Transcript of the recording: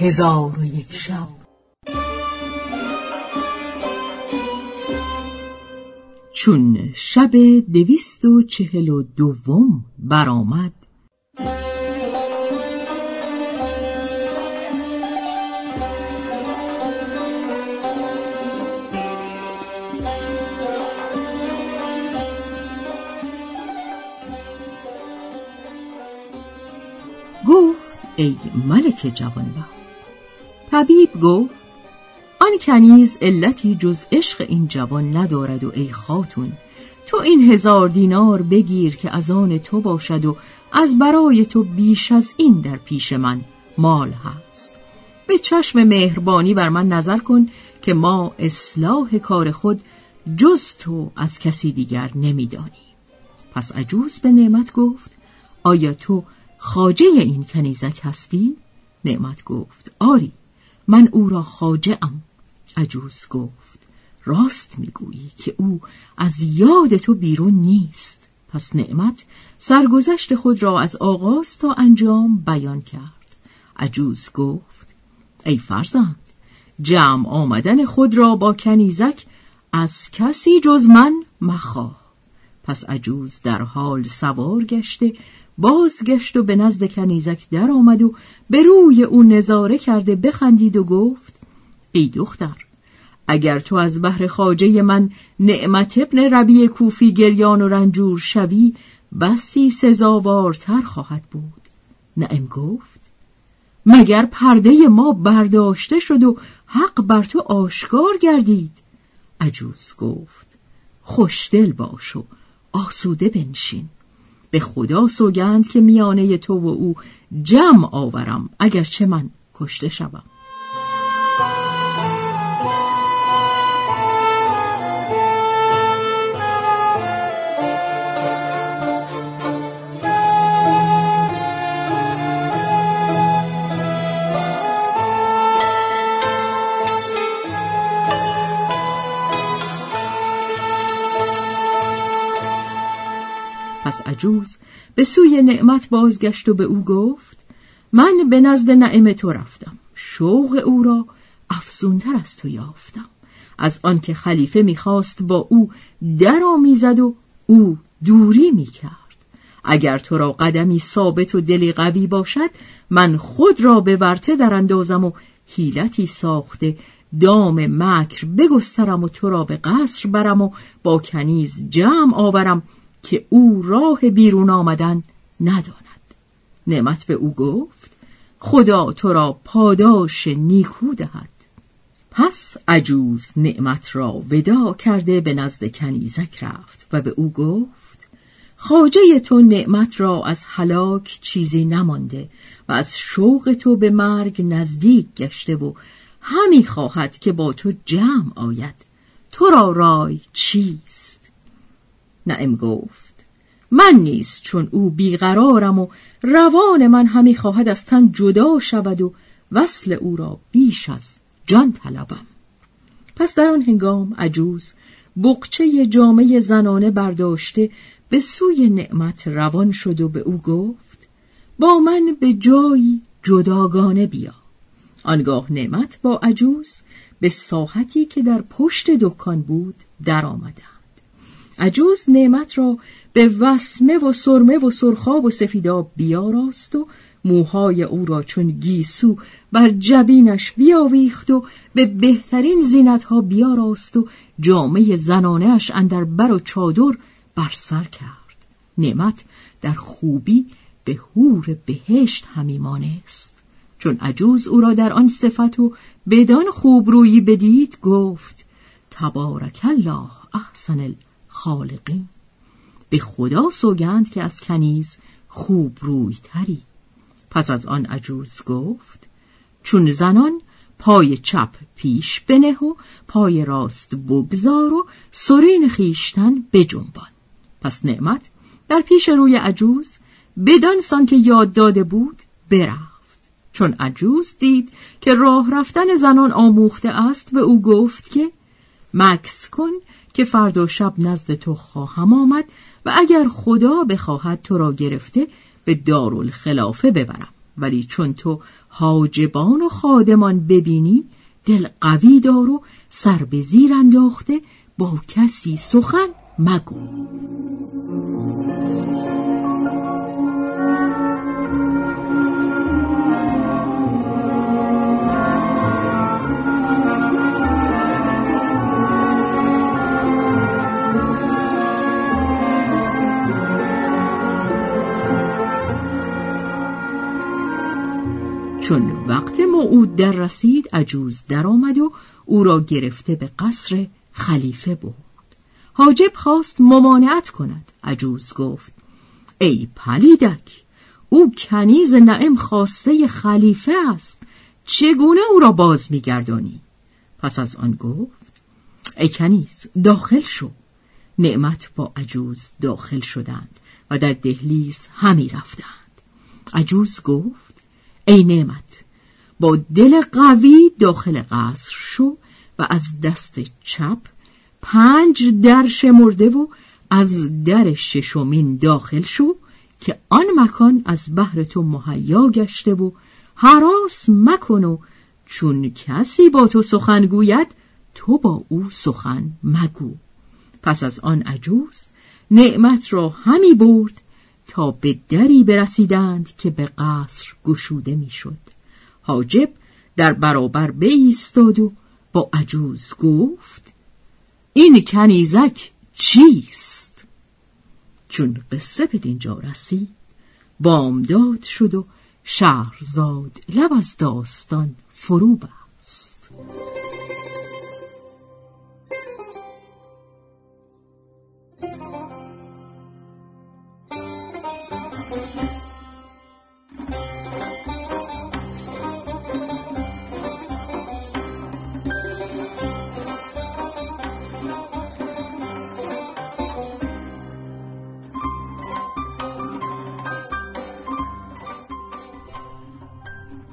هزار و یک شب. چون شب دویست و چهل و دوم برآمد گفت ای ملک جوانبخت طبیب گفت آن کنیز علتی جز عشق این جوان ندارد و ای خاتون تو این هزار دینار بگیر که از آن تو باشد و از برای تو بیش از این در پیش من مال هست. به چشم مهربانی بر من نظر کن که ما اصلاح کار خود جز تو از کسی دیگر نمیدانی پس عجوز به نعمت گفت آیا تو خاجه این کنیزک هستی؟ نعمت گفت آری. من او را خاجه ام عجوز گفت راست می‌گویی که او از یاد تو بیرون نیست. پس نعمت سرگذشت خود را از آغاز تا انجام بیان کرد. عجوز گفت ای فرزند جمع آمدن خود را با کنیزک از کسی جز من مخواه. پس عجوز در حال سوار گشته بازگشت و به نزد کنیزک در آمد و به روی او نظاره کرده بخندید و گفت ای دختر اگر تو از بحر خاجه من نعمت ابن ربی کوفی گریان و رنجور شوی بسی سزاوارتر خواهد بود. نعم گفت مگر پرده ما برداشته شد و حق بر تو آشکار گردید؟ عجوز گفت خوشدل باش و آسوده بنشین. به خدا سوگند که میانه تو و او جمع آورم اگرچه من کشته شوم. پس عجوز به سوی نعمت بازگشت و به او گفت من به نزد نعم تو رفتم. شوق او را افزونتر از تو یافتم. از آنکه خلیفه می‌خواست با او در آمیزد و او دوری می‌کرد. اگر تو را قدمی ثابت و دلی قوی باشد من خود را به ورته در اندازم و حیلتی ساخته دام مکر بگسترم و تو را به قصر برم و با کنیز جمع آورم. که او راه بیرون آمدن نداند. نعمت به او گفت خدا تو را پاداش نیکو دهد. پس عجوز نعمت را ودا کرده به نزد کنیزک رفت و به او گفت خاجه تو نعمت را از هلاک چیزی نمانده و از شوق تو به مرگ نزدیک گشته و همی خواهد که با تو جمع آید. تو را رای چیست؟ نعم گفت. من نیست چون او بیقرارم و روان من همی خواهد از تن جدا شود و وصل او را بیش از جان طلبم. پس در آن هنگام عجوز بقچه جامعه زنانه برداشته به سوی نعمت روان شد و به او گفت با من به جایی جداگانه بیا. آنگاه نعمت با عجوز به ساحتی که در پشت دکان بود در آمدند عجوز نعمت را به وسمه و سرمه و سرخاب و سفیداب بیاراست و موهای او را چون گیسو بر جبینش بیاویخت و به بهترین زینتها بیاراست و جامعه زنانهاش اندر بر و چادر بر سر کرد. نعمت در خوبی به هور بهشت همی مانست. چون عجوز او را در آن صفت و بدان خوب رویی بدید گفت تبارک الله احسن الخالقین به خدا سوگند که از کنیز خوب روی تری. پس از آن عجوز گفت چون زنان پای چپ پیش بنه و پای راست بگذار و سرین خیشتن بجنبان. پس نعمت در پیش روی عجوز بدان سان که یاد داده بود برفت. چون عجوز دید که راه رفتن زنان آموخته است به او گفت که مکس کن که فردا شب نزد تو خواهم آمد و اگر خدا بخواهد تو را گرفته به دارالخلافه ببرم. ولی چون تو حاجبان و خادمان ببینی دل قوی دار و سر به زیر انداخته با کسی سخن مگو. وقت موعود در رسید عجوز در آمد و او را گرفته به قصر خلیفه بود حاجب خواست ممانعت کند. عجوز گفت ای پلیدک او کنیز نعم خواسته خلیفه است. چگونه او را باز میگردانی؟ پس از آن گفت ای کنیز داخل شو. نعمت با عجوز داخل شدند و در دهلیز همی رفتند. عجوز گفت ای نعمت با دل قوی داخل قصر شو و از دست چپ پنج در شمرده و از در ششمین داخل شو که آن مکان از بهر تو مهیا گشته و حراس مکن و چون کسی با تو سخن گوید تو با او سخن مگو پس از آن عجوز نعمت را همی برد تا به دری برسیدند که به قصر گشوده می‌شد. حاجب در برابر بایستاد و با عجوز گفت این کنیزک چیست؟ چون قصه به دینجا رسید بامداد شد و شهرزاد لب از داستان فرو بست.